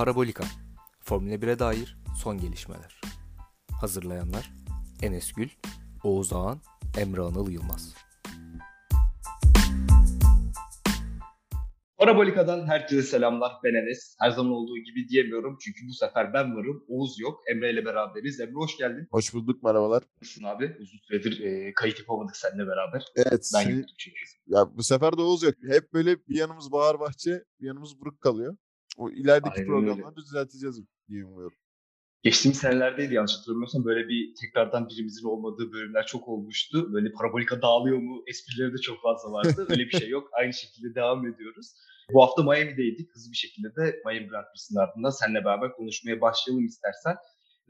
Parabolika Formula 1'e dair son gelişmeler. Hazırlayanlar Enes Gül, Oğuz Ağan, Emre Anıl Yılmaz. Parabolika'dan herkese selamlar. Ben Enes. Her zaman olduğu gibi diyemiyorum çünkü bu sefer ben varım. Oğuz yok. Emre ile beraberiz. Emre hoş geldin. Hoş bulduk merhabalar. Nasılsın abi? Uzun süredir e, kayıt yapamadık seninle beraber. Evet. Ben şimdi- yoktum çünkü. ya bu sefer de Oğuz yok. Hep böyle bir yanımız Bahar Bahçe, bir yanımız Buruk kalıyor. O ilerideki Aynen programları düzelteceğiz diye umuyorum. Geçtiğimiz senelerdeydi yanlış hatırlamıyorsam böyle bir tekrardan birimizin olmadığı bölümler çok olmuştu. Böyle Parabolika dağılıyor mu esprileri de çok fazla vardı. Öyle bir şey yok. Aynı şekilde devam ediyoruz. Bu hafta Miami'deydik. Hızlı bir şekilde de Miami Grand Prix'sinin ardından seninle beraber konuşmaya başlayalım istersen.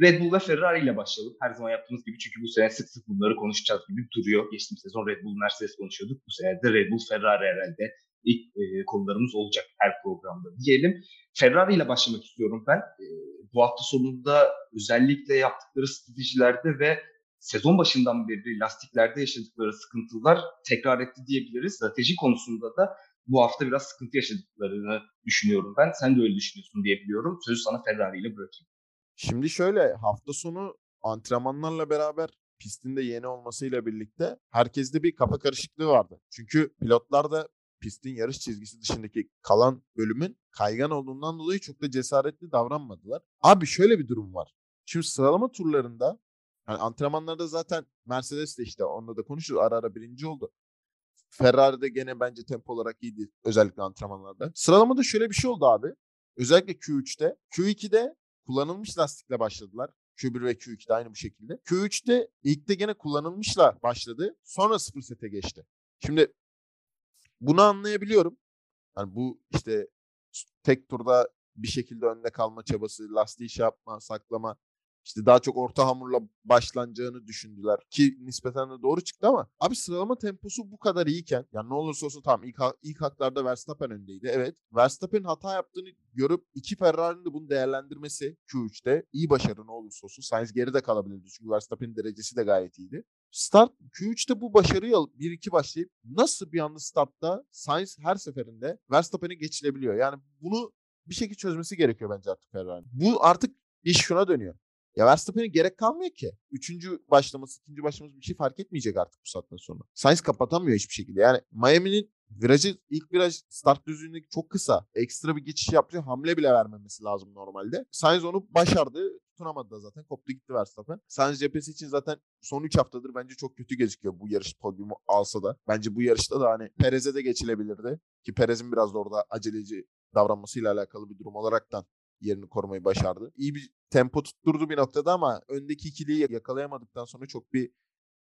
Red Bull ve Ferrari ile başlayalım. Her zaman yaptığımız gibi çünkü bu sene sık sık bunları konuşacağız gibi duruyor. Geçtiğimiz sezon Red Bull Mercedes konuşuyorduk. Bu sene de Red Bull Ferrari herhalde ilk e, konularımız olacak her programda diyelim. Ferrari ile başlamak istiyorum ben. E, bu hafta sonunda özellikle yaptıkları stratejilerde ve sezon başından beri lastiklerde yaşadıkları sıkıntılar tekrar etti diyebiliriz. Strateji konusunda da bu hafta biraz sıkıntı yaşadıklarını düşünüyorum ben. Sen de öyle düşünüyorsun diye biliyorum. Sözü sana Ferrari ile bırakayım. Şimdi şöyle hafta sonu antrenmanlarla beraber pistin de yeni olmasıyla birlikte herkeste bir kafa karışıklığı vardı. Çünkü pilotlar da pistin yarış çizgisi dışındaki kalan bölümün kaygan olduğundan dolayı çok da cesaretli davranmadılar. Abi şöyle bir durum var. Şimdi sıralama turlarında yani antrenmanlarda zaten Mercedes de işte onunla da konuşuyoruz. Ara ara birinci oldu. Ferrari de gene bence tempo olarak iyiydi özellikle antrenmanlarda. Sıralamada şöyle bir şey oldu abi. Özellikle Q3'te. Q2'de kullanılmış lastikle başladılar. Q1 ve Q2'de aynı bu şekilde. Q3'te ilkte gene kullanılmışla başladı. Sonra sıfır sete geçti. Şimdi bunu anlayabiliyorum. Yani bu işte tek turda bir şekilde önde kalma çabası, lastiği şey yapma, saklama, işte daha çok orta hamurla başlanacağını düşündüler. Ki nispeten de doğru çıktı ama abi sıralama temposu bu kadar iyiyken yani ne olursa olsun tamam ilk, ilk haklarda Verstappen öndeydi. Evet. Verstappen'in hata yaptığını görüp iki Ferrari'nin de bunu değerlendirmesi Q3'te iyi başarı ne olursa olsun. Sainz geride kalabilirdi çünkü Verstappen'in derecesi de gayet iyiydi. Start Q3'te bu başarıyı alıp 1-2 başlayıp nasıl bir anda startta Sainz her seferinde Verstappen'i geçilebiliyor. Yani bunu bir şekilde çözmesi gerekiyor bence artık Ferrari'nin. Bu artık iş şuna dönüyor. Ya Verstappen'e gerek kalmıyor ki. Üçüncü başlaması, ikinci başlaması bir şey fark etmeyecek artık bu saatten sonra. Sainz kapatamıyor hiçbir şekilde. Yani Miami'nin virajı, ilk viraj start düzlüğündeki çok kısa. Ekstra bir geçiş yapacak hamle bile vermemesi lazım normalde. Sainz onu başardı. Tutunamadı da zaten. Koptu gitti Verstappen. Sainz cephesi için zaten son 3 haftadır bence çok kötü gözüküyor bu yarış podyumu alsa da. Bence bu yarışta da hani Perez'e de geçilebilirdi. Ki Perez'in biraz da orada aceleci davranmasıyla alakalı bir durum olaraktan yerini korumayı başardı. İyi bir tempo tutturdu bir noktada ama öndeki ikiliyi yakalayamadıktan sonra çok bir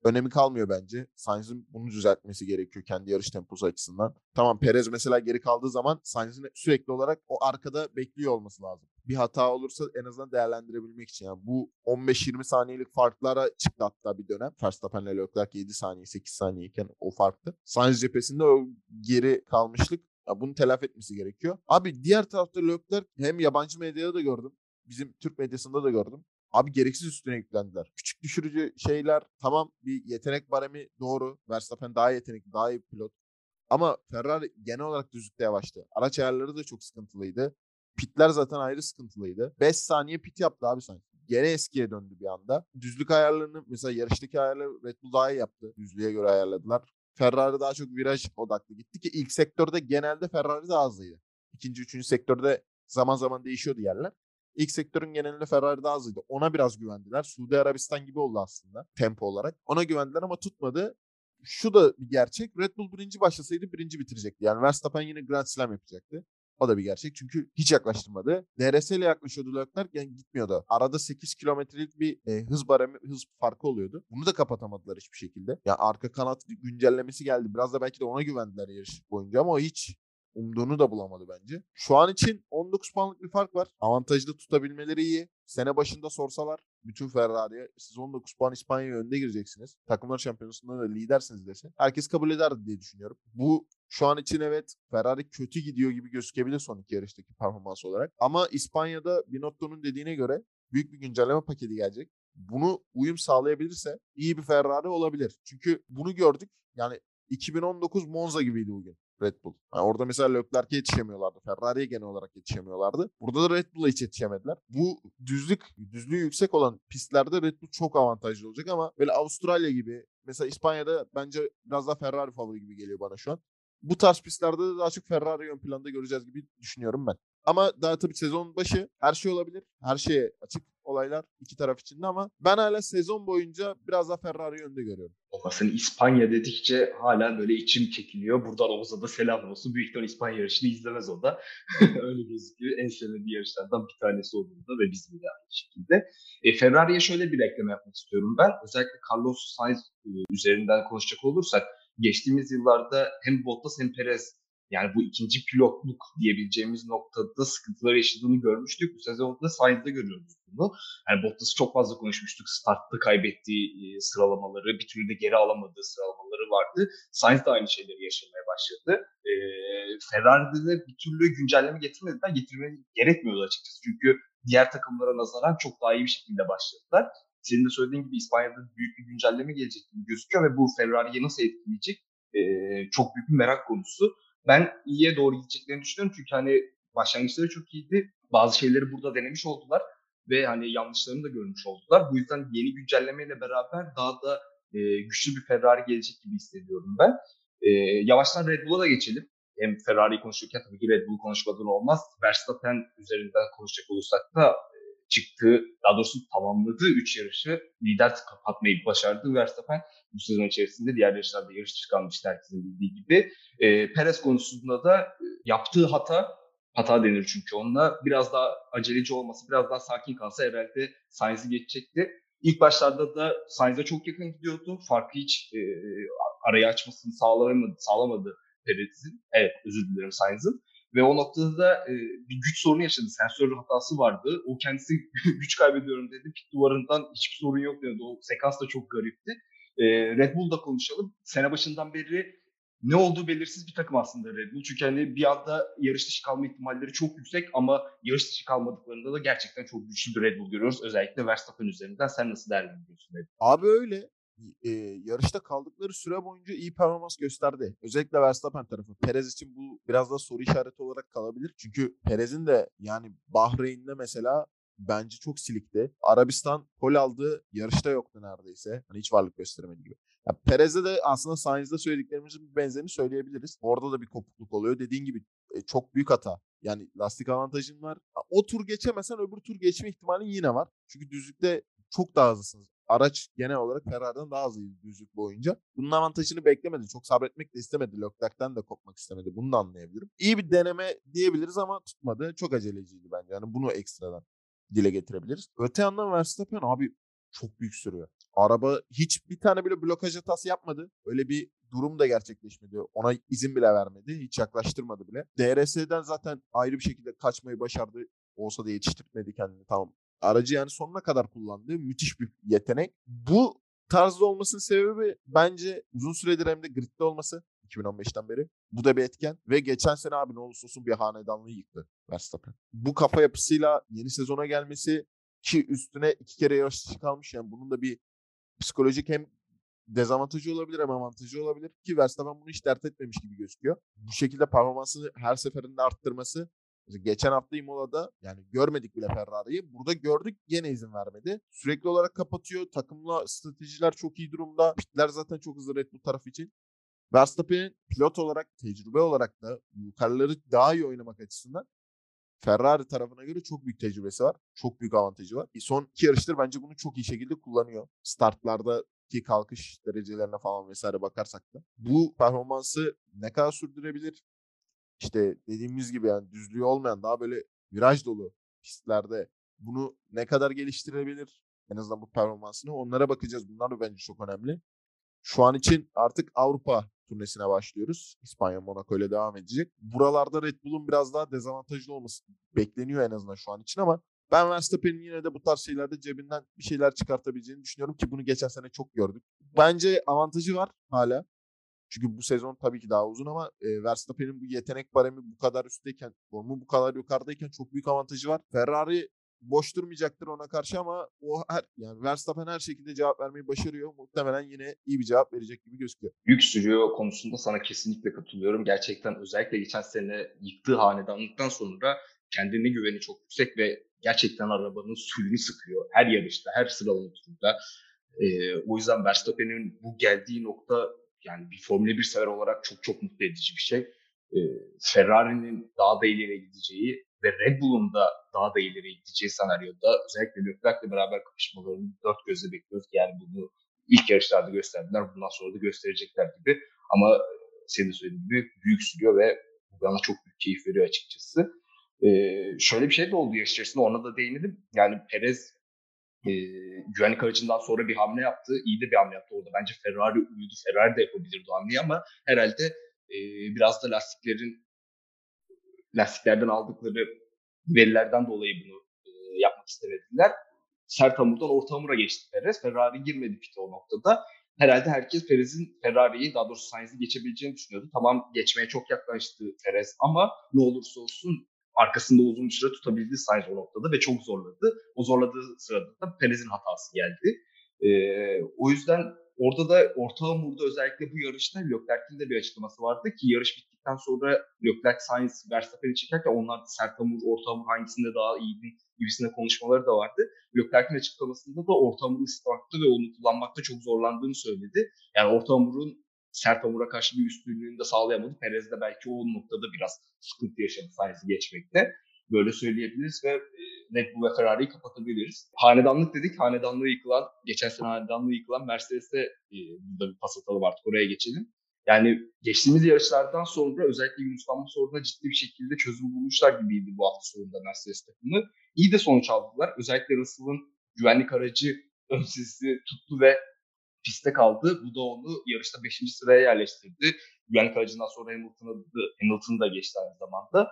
önemi kalmıyor bence. Sainz'in bunu düzeltmesi gerekiyor kendi yarış temposu açısından. Tamam Perez mesela geri kaldığı zaman Sainz'in sürekli olarak o arkada bekliyor olması lazım. Bir hata olursa en azından değerlendirebilmek için. Yani bu 15-20 saniyelik farklara çıktı hatta bir dönem. Verstappen'le Leclerc 7 saniye 8 saniyeyken o farktı. Sainz cephesinde o geri kalmışlık ya bunu telafi etmesi gerekiyor. Abi diğer tarafta Leclerc hem yabancı medyada da gördüm. Bizim Türk medyasında da gördüm. Abi gereksiz üstüne yüklendiler. Küçük düşürücü şeyler tamam bir yetenek baremi doğru. Verstappen daha yetenekli, daha iyi pilot. Ama Ferrari genel olarak düzlükte yavaştı. Araç ayarları da çok sıkıntılıydı. Pitler zaten ayrı sıkıntılıydı. 5 saniye pit yaptı abi sanki. Gene eskiye döndü bir anda. Düzlük ayarlarını mesela yarıştaki ayarları Red Bull daha iyi yaptı. Düzlüğe göre ayarladılar. Ferrari daha çok viraj odaklı gitti ki ilk sektörde genelde Ferrari daha hızlıydı. İkinci, üçüncü sektörde zaman zaman değişiyordu yerler. İlk sektörün genelinde Ferrari daha hızlıydı. Ona biraz güvendiler. Suudi Arabistan gibi oldu aslında tempo olarak. Ona güvendiler ama tutmadı. Şu da bir gerçek. Red Bull birinci başlasaydı birinci bitirecekti. Yani Verstappen yine Grand Slam yapacaktı. O da bir gerçek. Çünkü hiç yaklaştırmadı. DRS ile yaklaşıyordu Leclerc yani gitmiyordu. Arada 8 kilometrelik bir e, hız baremi, hız farkı oluyordu. Bunu da kapatamadılar hiçbir şekilde. Ya arka kanat güncellemesi geldi. Biraz da belki de ona güvendiler yarış boyunca ama hiç umduğunu da bulamadı bence. Şu an için 19 puanlık bir fark var. Avantajlı tutabilmeleri iyi. Sene başında sorsalar bütün Ferrari'ye siz 19 puan İspanya'ya önde gireceksiniz. Takımlar şampiyonasında da lidersiniz dese. Herkes kabul ederdi diye düşünüyorum. Bu şu an için evet Ferrari kötü gidiyor gibi gözükebilir son iki yarıştaki performans olarak. Ama İspanya'da Binotto'nun dediğine göre büyük bir güncelleme paketi gelecek. Bunu uyum sağlayabilirse iyi bir Ferrari olabilir. Çünkü bunu gördük. Yani 2019 Monza gibiydi bugün. Red Bull. Yani orada mesela Leclerc'e yetişemiyorlardı. Ferrari'ye genel olarak yetişemiyorlardı. Burada da Red Bull'a hiç yetişemediler. Bu düzlük, düzlüğü yüksek olan pistlerde Red Bull çok avantajlı olacak ama böyle Avustralya gibi mesela İspanya'da bence biraz daha Ferrari favori gibi geliyor bana şu an. Bu tarz pistlerde de daha çok Ferrari ön planda göreceğiz gibi düşünüyorum ben. Ama daha tabii sezon başı her şey olabilir. Her şeye açık olaylar iki taraf içinde ama ben hala sezon boyunca biraz daha Ferrari önde görüyorum. Olmasın İspanya dedikçe hala böyle içim çekiliyor. Buradan Oğuz'a da selam olsun. Büyük ihtimal İspanya yarışını izlemez o da. Öyle gözüküyor. En sevdiği yarışlardan bir tanesi olduğunda ve biz de aynı şekilde. E, Ferrari'ye şöyle bir ekleme yapmak istiyorum ben. Özellikle Carlos Sainz e, üzerinden konuşacak olursak geçtiğimiz yıllarda hem Bottas hem Perez yani bu ikinci pilotluk diyebileceğimiz noktada sıkıntılar yaşadığını görmüştük. Bu sezonda da Sainz'de görüyoruz bunu. Yani Bottas'ı çok fazla konuşmuştuk. Startta kaybettiği e, sıralamaları, bir türlü de geri alamadığı sıralamaları vardı. Sainz de aynı şeyleri yaşamaya başladı. E, Ferrari'de de bir türlü güncelleme getirmediler. Getirmeye gerekmiyordu açıkçası. Çünkü diğer takımlara nazaran çok daha iyi bir şekilde başladılar. Senin de söylediğin gibi İspanya'da büyük bir güncelleme gelecek gibi gözüküyor ve bu Ferrari'yi nasıl etkileyecek? E, çok büyük bir merak konusu ben iyiye doğru gideceklerini düşünüyorum. Çünkü hani başlangıçları çok iyiydi. Bazı şeyleri burada denemiş oldular ve hani yanlışlarını da görmüş oldular. Bu yüzden yeni güncellemeyle beraber daha da e, güçlü bir Ferrari gelecek gibi hissediyorum ben. E, yavaştan Red Bull'a da geçelim. Hem Ferrari'yi konuşurken tabii ki Red Bull konuşmadan olmaz. Verstappen üzerinden konuşacak olursak da çıktığı, daha doğrusu tamamladığı 3 yarışı lider kapatmayı başardı Verstappen. Bu sezon içerisinde diğer yarışlarda yarış çıkarmıştı herkesin bildiği gibi. E, Perez konusunda da e, yaptığı hata, hata denir çünkü onunla biraz daha aceleci olması, biraz daha sakin kalsa herhalde Sainz'i geçecekti. İlk başlarda da Sainz'e çok yakın gidiyordu. Farkı hiç e, arayı açmasını sağlamadı, sağlamadı Perez'in. Evet özür dilerim Sainz'ın. Ve o noktada da e, bir güç sorunu yaşadı. Sensör hatası vardı. O kendisi güç kaybediyorum dedi. Pit duvarından hiçbir sorun yok dedi. O sekans da çok garipti. E, Red Bull'da konuşalım. Sene başından beri ne olduğu belirsiz bir takım aslında Red Bull. Çünkü hani bir anda yarış dışı kalma ihtimalleri çok yüksek ama yarış dışı kalmadıklarında da gerçekten çok güçlü bir Red Bull görüyoruz. Özellikle Verstappen üzerinden. Sen nasıl değerlendiriyorsun Red Bull? Abi öyle. E, yarışta kaldıkları süre boyunca iyi performans gösterdi. Özellikle Verstappen tarafı. Perez için bu biraz da soru işareti olarak kalabilir. Çünkü Perez'in de yani Bahreyn'de mesela bence çok silikti. Arabistan pol aldığı yarışta yoktu neredeyse. Hani hiç varlık gösteremedi gibi. Ya Perez'de de aslında Sainz'de söylediklerimizin bir benzerini söyleyebiliriz. Orada da bir kopukluk oluyor. Dediğin gibi e, çok büyük hata. Yani lastik avantajın var. O tur geçemesen öbür tur geçme ihtimalin yine var. Çünkü düzlükte çok daha hızlısınız. Araç genel olarak Ferrari'den daha hızlıydı düzlük boyunca. Bunun avantajını beklemedi. Çok sabretmek de istemedi. Leclerc'ten de kopmak istemedi. Bunu da anlayabilirim. İyi bir deneme diyebiliriz ama tutmadı. Çok aceleciydi bence. Yani bunu ekstradan dile getirebiliriz. Öte yandan Verstappen abi çok büyük sürüyor. Araba hiç bir tane bile blokaj hatası yapmadı. Öyle bir durum da gerçekleşmedi. Ona izin bile vermedi. Hiç yaklaştırmadı bile. DRS'den zaten ayrı bir şekilde kaçmayı başardı. Olsa da yetiştirmedi kendini. Tamam. Aracı yani sonuna kadar kullandı. Müthiş bir yetenek. Bu tarzda olmasının sebebi bence uzun süredir hem de gridde olması. 2015'ten beri. Bu da bir etken. Ve geçen sene abi ne olursa olsun bir hanedanlığı yıktı Verstappen. Bu kafa yapısıyla yeni sezona gelmesi ki üstüne iki kere yarış dışı kalmış. Yani bunun da bir psikolojik hem dezavantajı olabilir hem avantajı olabilir ki Verstappen bunu hiç dert etmemiş gibi gözüküyor. Bu şekilde performansını her seferinde arttırması Mesela geçen hafta Imola'da yani görmedik bile Ferrari'yi. Burada gördük yine izin vermedi. Sürekli olarak kapatıyor. Takımla stratejiler çok iyi durumda. Pitler zaten çok hızlı Red Bull tarafı için. Verstappen'in pilot olarak, tecrübe olarak da yukarıları daha iyi oynamak açısından Ferrari tarafına göre çok büyük tecrübesi var. Çok büyük avantajı var. Son iki yarıştır bence bunu çok iyi şekilde kullanıyor. Startlarda ki kalkış derecelerine falan vesaire bakarsak da. Bu performansı ne kadar sürdürebilir? İşte dediğimiz gibi yani düzlüğü olmayan daha böyle viraj dolu pistlerde bunu ne kadar geliştirebilir? En azından bu performansını onlara bakacağız. Bunlar da bence çok önemli. Şu an için artık Avrupa turnesine başlıyoruz. İspanya, Monaco ile devam edecek. Buralarda Red Bull'un biraz daha dezavantajlı olması bekleniyor en azından şu an için ama ben Verstappen'in yine de bu tarz şeylerde cebinden bir şeyler çıkartabileceğini düşünüyorum ki bunu geçen sene çok gördük. Bence avantajı var hala. Çünkü bu sezon tabii ki daha uzun ama e, Verstappen'in bu yetenek baremi bu kadar üstteyken, formu bu kadar yukarıdayken çok büyük avantajı var. Ferrari boş durmayacaktır ona karşı ama o her yani Verstappen her şekilde cevap vermeyi başarıyor. Muhtemelen yine iyi bir cevap verecek gibi gözüküyor. Yük sürüyor konusunda sana kesinlikle katılıyorum. Gerçekten özellikle geçen sene yıktığı hanedanlıktan sonra kendine güveni çok yüksek ve gerçekten arabanın suyunu sıkıyor. Her yarışta, her sıralama turunda. Ee, o yüzden Verstappen'in bu geldiği nokta yani bir Formula 1 sever olarak çok çok mutlu edici bir şey. Ee, Ferrari'nin daha da ileri gideceği ve Red Bull'un da daha da ileri gideceği senaryoda özellikle Leclerc'le beraber kapışmalarını dört gözle bekliyoruz. Yani bunu ilk yarışlarda gösterdiler. Bundan sonra da gösterecekler gibi. Ama senin de söylediğin gibi büyük sürüyor ve bana çok büyük keyif veriyor açıkçası. Ee, şöyle bir şey de oldu yarış içerisinde ona da değinelim. Yani Perez e, güvenlik aracından sonra bir hamle yaptı. İyi de bir hamle yaptı orada. Bence Ferrari uyudu. Ferrari de yapabilirdi o hamleyi ama herhalde e, biraz da lastiklerin lastiklerden aldıkları verilerden dolayı bunu e, yapmak istemediler. Sert hamurdan orta hamura geçti Perez. Ferrari girmedi pite o noktada. Herhalde herkes Perez'in Ferrari'yi daha doğrusu Sainz'i geçebileceğini düşünüyordu. Tamam geçmeye çok yaklaştı Perez ama ne olursa olsun arkasında uzun bir süre tutabildi Sainz o noktada ve çok zorladı. O zorladığı sırada da Perez'in hatası geldi. Ee, o yüzden orada da orta hamurda özellikle bu yarışta Leclerc'in de bir açıklaması vardı ki yarış bittikten sonra Leclerc, Sainz, Verstappen'i çekerken onlar da sert hamur, orta hamur hangisinde daha iyiydi gibisinde konuşmaları da vardı. Leclerc'in açıklamasında da orta hamuru ısıtmakta ve onu kullanmakta çok zorlandığını söyledi. Yani orta hamurun sert hamura karşı bir üstünlüğünü de sağlayamadı. Perez de belki o noktada biraz sıkıntı yaşadı Sainz'i geçmekte. Böyle söyleyebiliriz ve Red Bull ve Ferrari'yi kapatabiliriz. Hanedanlık dedik. Hanedanlığı yıkılan, geçen sene hanedanlığı yıkılan Mercedes'e e, burada bir pas atalım artık oraya geçelim. Yani geçtiğimiz yarışlardan sonra özellikle Yunuslanma sorununa ciddi bir şekilde çözüm bulmuşlar gibiydi bu hafta sonunda Mercedes takımı. İyi de sonuç aldılar. Özellikle Russell'ın güvenlik aracı ön tuttu ve piste kaldı. Bu da onu yarışta 5. sıraya yerleştirdi. Güvenlik aracından sonra Hamilton'ı Hamilton da geçti aynı zamanda.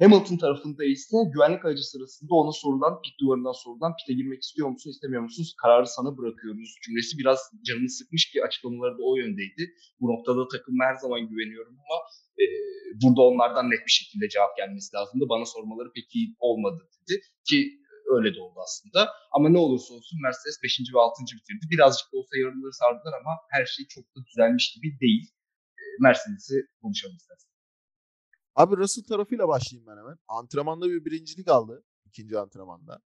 Hamilton tarafında ise güvenlik aracı sırasında ona sorulan, pit duvarından sorulan pite girmek istiyor musun, istemiyor musunuz? Kararı sana bırakıyoruz cümlesi biraz canını sıkmış ki açıklamaları da o yöndeydi. Bu noktada takım her zaman güveniyorum ama e, burada onlardan net bir şekilde cevap gelmesi lazımdı. Bana sormaları pek iyi olmadı dedi ki öyle de oldu aslında. Ama ne olursa olsun Mercedes 5. ve 6. bitirdi. Birazcık da olsa yarıları sardılar ama her şey çok da düzelmiş gibi değil. E, Mercedes'i konuşalım istersen. Abi Russell tarafıyla başlayayım ben hemen. Antrenmanda bir birincilik aldı. ikinci antrenmanda.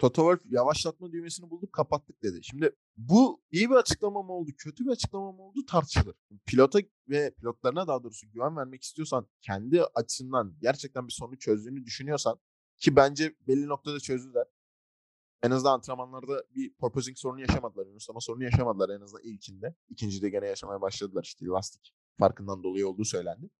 Toto Wolff yavaşlatma düğmesini bulduk kapattık dedi. Şimdi bu iyi bir açıklama mı oldu, kötü bir açıklama mı oldu tartışılır. Pilota ve pilotlarına daha doğrusu güven vermek istiyorsan, kendi açısından gerçekten bir sorunu çözdüğünü düşünüyorsan ki bence belli noktada çözdüler. En azından antrenmanlarda bir porpoising sorunu yaşamadılar. Yunuslama sorunu yaşamadılar en azından ilkinde. İkincide gene yaşamaya başladılar işte lastik farkından dolayı olduğu söylendi.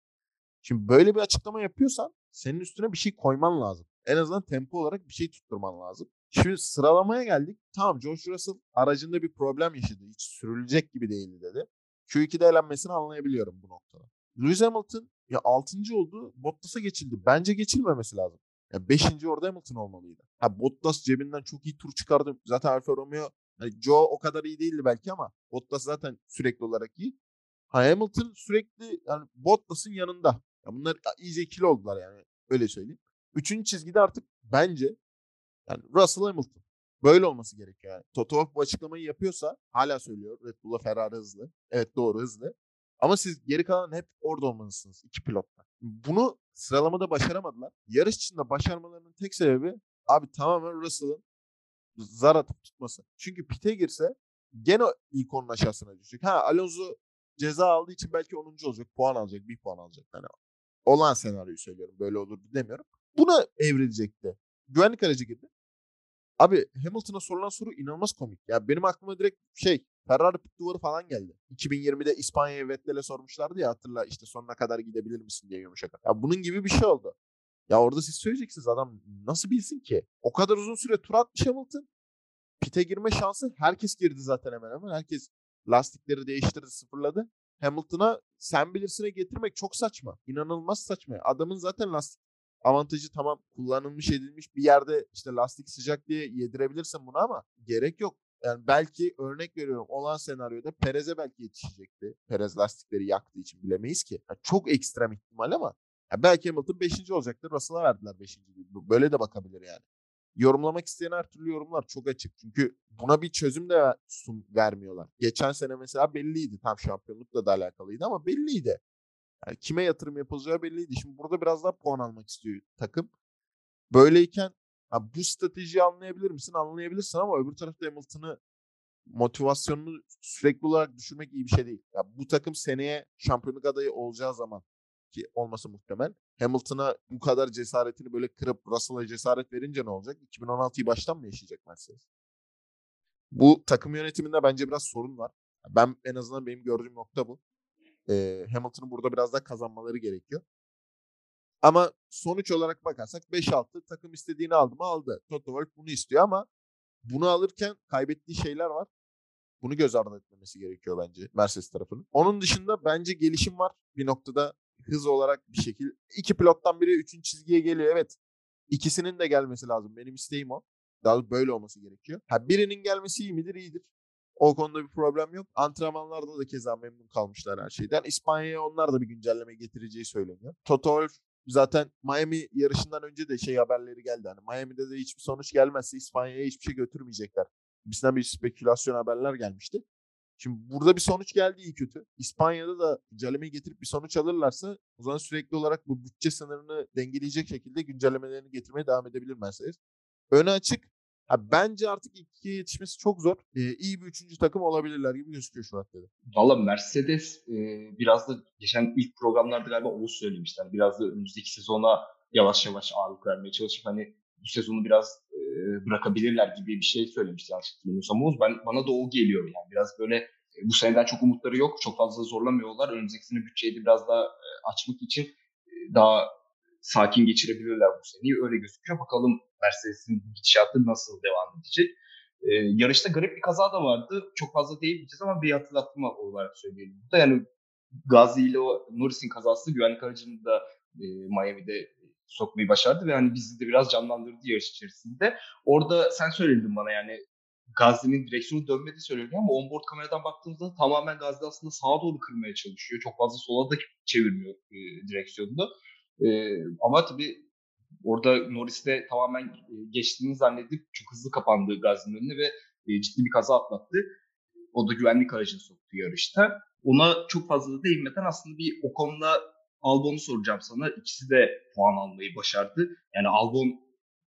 Şimdi böyle bir açıklama yapıyorsan senin üstüne bir şey koyman lazım. En azından tempo olarak bir şey tutturman lazım. Şimdi sıralamaya geldik. Tamam George Russell aracında bir problem yaşadı. Hiç sürülecek gibi değildi dedi. Q2'de elenmesini anlayabiliyorum bu noktada. Lewis Hamilton ya 6. oldu. Bottas'a geçildi. Bence geçilmemesi lazım. Ya 5. orada Hamilton olmalıydı. Ha Bottas cebinden çok iyi tur çıkardı. Zaten Alfa Romeo yani Joe o kadar iyi değildi belki ama Bottas zaten sürekli olarak iyi. Ha Hamilton sürekli yani Bottas'ın yanında. Ya bunlar iyice ikili oldular yani. Öyle söyleyeyim. Üçüncü çizgide artık bence yani Russell Hamilton. Böyle olması gerekiyor yani. Toto Wolff bu açıklamayı yapıyorsa hala söylüyor. Red Bull'a Ferrari hızlı. Evet doğru hızlı. Ama siz geri kalan hep orada olmalısınız. iki pilotla. Bunu sıralamada başaramadılar. Yarış içinde başarmalarının tek sebebi abi tamamen Russell'ın zar atıp tutması. Çünkü pite girse gene ilk onun aşağısına düşecek. Ha Alonso ceza aldığı için belki 10. olacak. Puan alacak. Bir puan alacak. Yani olan senaryoyu söylüyorum. Böyle olur demiyorum. Buna evrilecekti. Güvenlik aracı girdi. Abi Hamilton'a sorulan soru inanılmaz komik. Ya benim aklıma direkt şey Ferrari pit duvarı falan geldi. 2020'de İspanya'ya Vettel'e sormuşlardı ya hatırla işte sonuna kadar gidebilir misin diye yumuşak. Ya bunun gibi bir şey oldu. Ya orada siz söyleyeceksiniz adam nasıl bilsin ki? O kadar uzun süre tur atmış Hamilton. Pite girme şansı herkes girdi zaten hemen hemen. Herkes lastikleri değiştirdi, sıfırladı. Hamilton'a sen bilirsine getirmek çok saçma. İnanılmaz saçma. Adamın zaten lastik avantajı tamam kullanılmış edilmiş bir yerde işte lastik sıcak diye yedirebilirsin bunu ama gerek yok. Yani belki örnek veriyorum olan senaryoda Perez'e belki yetişecekti. Perez lastikleri yaktığı için bilemeyiz ki. Yani çok ekstrem ihtimal ama ya belki Hamilton 5. olacaktır. Russell'a verdiler 5. Böyle de bakabilir yani. yorumlamak isteyen her türlü yorumlar çok açık. Çünkü buna bir çözüm de sun vermiyorlar. Geçen sene mesela belliydi. Tam şampiyonlukla da alakalıydı ama belliydi. Yani kime yatırım yapılacağı belliydi. Şimdi burada biraz daha puan almak istiyor takım. Böyleyken ha, bu stratejiyi anlayabilir misin? Anlayabilirsin ama öbür tarafta Hamilton'ı motivasyonunu sürekli olarak düşürmek iyi bir şey değil. Ya bu takım seneye şampiyonluk adayı olacağı zaman ki olması muhtemel. Hamilton'a bu kadar cesaretini böyle kırıp Russell'a cesaret verince ne olacak? 2016'yı baştan mı yaşayacak Mercedes? Bu takım yönetiminde bence biraz sorun var. Ben en azından benim gördüğüm nokta bu. Ee, Hamilton'ın burada biraz daha kazanmaları gerekiyor. Ama sonuç olarak bakarsak 5-6 takım istediğini aldı mı aldı. Toto Wolff bunu istiyor ama bunu alırken kaybettiği şeyler var. Bunu göz ardı etmemesi gerekiyor bence Mercedes tarafının. Onun dışında bence gelişim var. Bir noktada hız olarak bir şekil. İki pilottan biri üçüncü çizgiye geliyor. Evet. İkisinin de gelmesi lazım. Benim isteğim o. Daha doğrusu böyle olması gerekiyor. Ha birinin gelmesi iyi midir? İyidir. O konuda bir problem yok. Antrenmanlarda da keza memnun kalmışlar her şeyden. İspanya'ya onlar da bir güncelleme getireceği söyleniyor. Toto Wolff zaten Miami yarışından önce de şey haberleri geldi. Hani Miami'de de hiçbir sonuç gelmezse İspanya'ya hiçbir şey götürmeyecekler. Bizden bir spekülasyon haberler gelmişti. Şimdi burada bir sonuç geldi iyi kötü. İspanya'da da güncellemeyi getirip bir sonuç alırlarsa o zaman sürekli olarak bu bütçe sınırını dengeleyecek şekilde güncellemelerini getirmeye devam edebilir Mercedes. Öne açık. Ha, bence artık ikiye yetişmesi çok zor. Ee, iyi bir üçüncü takım olabilirler gibi gözüküyor şu raddede. Valla Mercedes e, biraz da geçen ilk programlarda galiba Oğuz söylemişti. Yani biraz da önümüzdeki sezona yavaş yavaş ağırlık vermeye çalışıp hani bu sezonu biraz e, bırakabilirler gibi bir şey söylemişti yanlış hatırlamıyorsam Oğuz. Ben, bana da o geliyor yani biraz böyle e, bu seneden çok umutları yok. Çok fazla zorlamıyorlar. Önümüzdeki sene bütçeyi de biraz daha e, açmak için e, daha sakin geçirebilirler bu seneyi. Öyle gözüküyor. Bakalım Mercedes'in gidişatı nasıl devam edecek. Ee, yarışta garip bir kaza da vardı. Çok fazla değinmeyeceğiz ama bir hatırlatma olarak söyleyelim. Burada yani Gazi ile o Norris'in kazası güvenlik aracını da e, Miami'de sokmayı başardı ve hani bizi de biraz canlandırdı yarış içerisinde. Orada sen söyledin bana yani Gazi'nin direksiyonu dönmedi söyleniyor ama onboard kameradan baktığımızda tamamen Gazi aslında sağa doğru kırmaya çalışıyor. Çok fazla sola da çevirmiyor e, direksiyonunu. E, ama tabii orada Norris'te tamamen e, geçtiğini zannedip çok hızlı kapandı Gazi'nin önüne ve e, ciddi bir kaza atlattı. O da güvenlik aracını soktu yarışta. Ona çok fazla da değinmeden aslında bir Ocon'la Albon'u soracağım sana. İkisi de puan almayı başardı. Yani Albon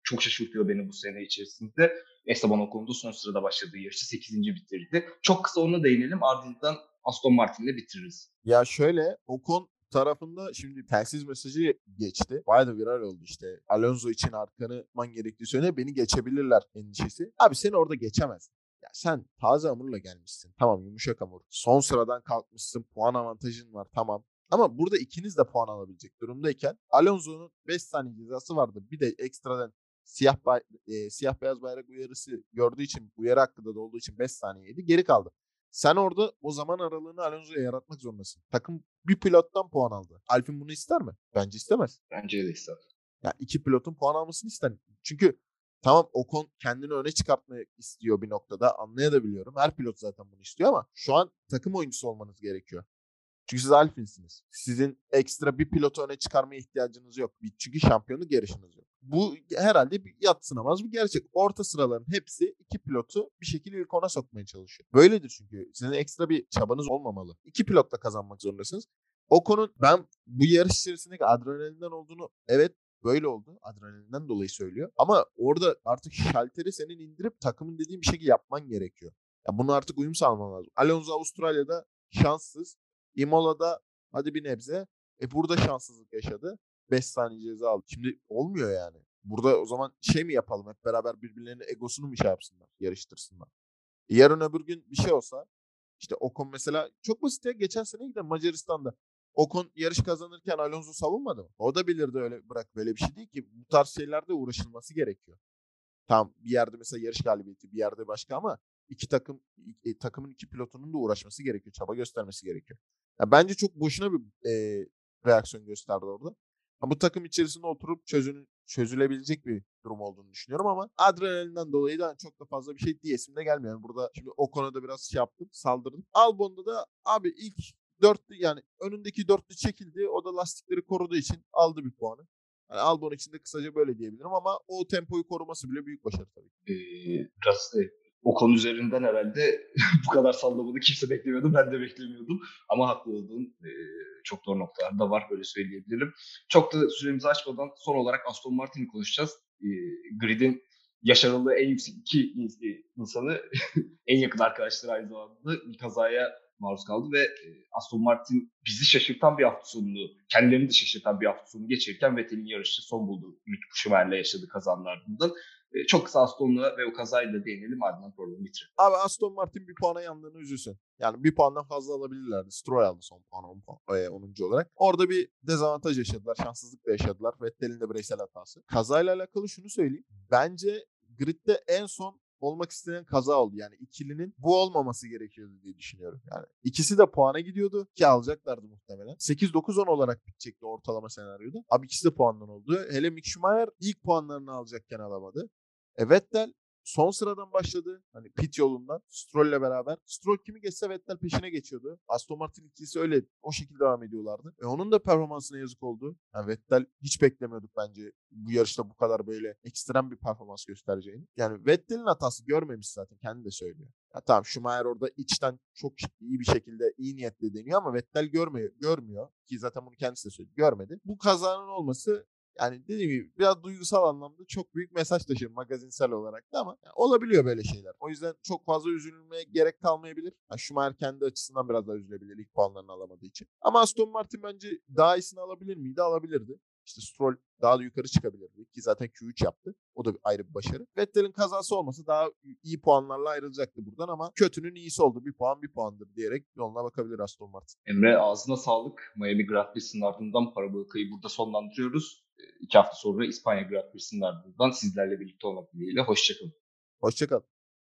çok şaşırtıyor beni bu sene içerisinde. Esteban Ocon'da son sırada başladığı yarışı 8. bitirdi. Çok kısa ona değinelim ardından Aston Martin'le bitiririz. Ya şöyle Ocon tarafında şimdi telsiz mesajı geçti. Bayağı da viral oldu işte. Alonso için arkanı man gerektiği söyle beni geçebilirler endişesi. Abi seni orada geçemez. Ya sen taze hamurla gelmişsin. Tamam yumuşak hamur. Son sıradan kalkmışsın. Puan avantajın var. Tamam. Ama burada ikiniz de puan alabilecek durumdayken Alonso'nun 5 saniye cezası vardı. Bir de ekstradan siyah bay, e, siyah beyaz bayrak uyarısı gördüğü için uyarı hakkında da olduğu için 5 saniyeydi. Geri kaldı. Sen orada o zaman aralığını Alonso'ya yaratmak zorundasın. Takım bir pilottan puan aldı. Alpin bunu ister mi? Bence istemez. Bence de ister. Ya iki pilotun puan almasını ister. Çünkü tamam Ocon kendini öne çıkartmak istiyor bir noktada. Anlayabiliyorum. Her pilot zaten bunu istiyor ama şu an takım oyuncusu olmanız gerekiyor. Çünkü siz Alfinsiniz. Sizin ekstra bir pilotu öne çıkarmaya ihtiyacınız yok. Çünkü şampiyonluk yarışınız yok. Bu herhalde bir yatsınamaz bir gerçek. Orta sıraların hepsi iki pilotu bir şekilde ilk ona sokmaya çalışıyor. Böyledir çünkü. Sizin ekstra bir çabanız olmamalı. İki pilotla kazanmak zorundasınız. Ocon'un ben bu yarış içerisindeki adrenalinden olduğunu evet böyle oldu. Adrenalinden dolayı söylüyor. Ama orada artık şalteri senin indirip takımın dediğin bir şekilde yapman gerekiyor. Ya bunu artık uyum sağlaman lazım. Alonso Avustralya'da şanssız. Imola'da hadi bir nebze. E burada şanssızlık yaşadı. 5 saniye ceza aldı. Şimdi olmuyor yani. Burada o zaman şey mi yapalım hep beraber birbirlerinin egosunu mu şey yapsınlar, yarıştırsınlar. E yarın öbür gün bir şey olsa işte Ocon mesela çok basit ya geçen sene giden Macaristan'da Ocon yarış kazanırken Alonso savunmadı mı? O da bilirdi öyle bırak böyle bir şey değil ki. Bu tarz şeylerde uğraşılması gerekiyor. Tam bir yerde mesela yarış galibiyeti bir yerde başka ama iki takım e, takımın iki pilotunun da uğraşması gerekiyor. Çaba göstermesi gerekiyor. Ya bence çok boşuna bir e, reaksiyon gösterdi orada. Ha, bu takım içerisinde oturup çözün, çözülebilecek bir durum olduğunu düşünüyorum ama adrenalinden dolayı da çok da fazla bir şey diyesim de gelmiyor. Burada şimdi o konuda biraz şey yaptım, saldırdım. Albon'da da abi ilk dörtlü yani önündeki dörtlü çekildi. O da lastikleri koruduğu için aldı bir puanı. Yani Albon için de kısaca böyle diyebilirim ama o tempoyu koruması bile büyük başarı tabii. Ee, e, o konu üzerinden herhalde bu kadar sallamanı kimse beklemiyordu. Ben de beklemiyordum. Ama haklı olduğun e, çok doğru noktalar da var böyle söyleyebilirim. Çok da süremizi açmadan son olarak Aston Martin'i konuşacağız. E, Grid'in yaşarılı en yüksek iki in- insanı en yakın arkadaşları aynı zamanda bir kazaya maruz kaldı ve e, Aston Martin bizi şaşırtan bir hafta sonunu, kendilerini de şaşırtan bir hafta sonu geçirirken Vettel'in yarışı son buldu. Mick Schumacher'le yaşadığı. E, çok kısa Aston'la ve o kazayla da değinelim ardından programı bitirelim. Abi Aston Martin bir puana yandığını üzülsün. Yani bir puandan fazla alabilirlerdi. Stroll aldı son puan 10 puan, e, 10. olarak. Orada bir dezavantaj yaşadılar. Şanssızlık da yaşadılar. Vettel'in de bireysel hatası. Kazayla alakalı şunu söyleyeyim. Bence gridde en son olmak istenen kaza oldu. Yani ikilinin bu olmaması gerekiyordu diye düşünüyorum. Yani ikisi de puana gidiyordu ki alacaklardı muhtemelen. 8-9-10 olarak bitecekti ortalama senaryoda. Abi ikisi de puandan oldu. Hele Mick Schumacher ilk puanlarını alacakken alamadı. E Vettel son sıradan başladı. Hani pit yolundan Stroll'le beraber. Stroll kimi geçse Vettel peşine geçiyordu. Aston Martin ikilisi öyle o şekilde devam ediyorlardı. E onun da performansına yazık oldu. Yani Vettel hiç beklemiyorduk bence bu yarışta bu kadar böyle ekstrem bir performans göstereceğini. Yani Vettel'in hatası görmemiş zaten kendi de söylüyor. Ya tamam Schumacher orada içten çok iyi bir şekilde iyi niyetle deniyor ama Vettel görmüyor, görmüyor ki zaten bunu kendisi de söyledi. Görmedi. Bu kazanın olması yani dediğim gibi biraz duygusal anlamda çok büyük mesaj taşır magazinsel olarak da ama yani olabiliyor böyle şeyler. O yüzden çok fazla üzülmeye gerek kalmayabilir. Yani Schumacher kendi açısından biraz daha üzülebilir ilk puanlarını alamadığı için. Ama Aston Martin bence daha iyisini alabilir miydi? Alabilirdi. İşte Stroll daha da yukarı çıkabilirdi ki zaten Q3 yaptı. O da bir ayrı bir başarı. Vettel'in kazası olmasa daha iyi puanlarla ayrılacaktı buradan ama kötünün iyisi oldu. Bir puan bir puandır diyerek yoluna bakabilir Aston Martin. Emre ağzına sağlık. Miami Grand Prix'sinin ardından Parabolica'yı burada sonlandırıyoruz. E, İki hafta sonra İspanya Grand Prix'sinin ardından sizlerle birlikte olmak dileğiyle. Hoşçakalın. Hoşçakal.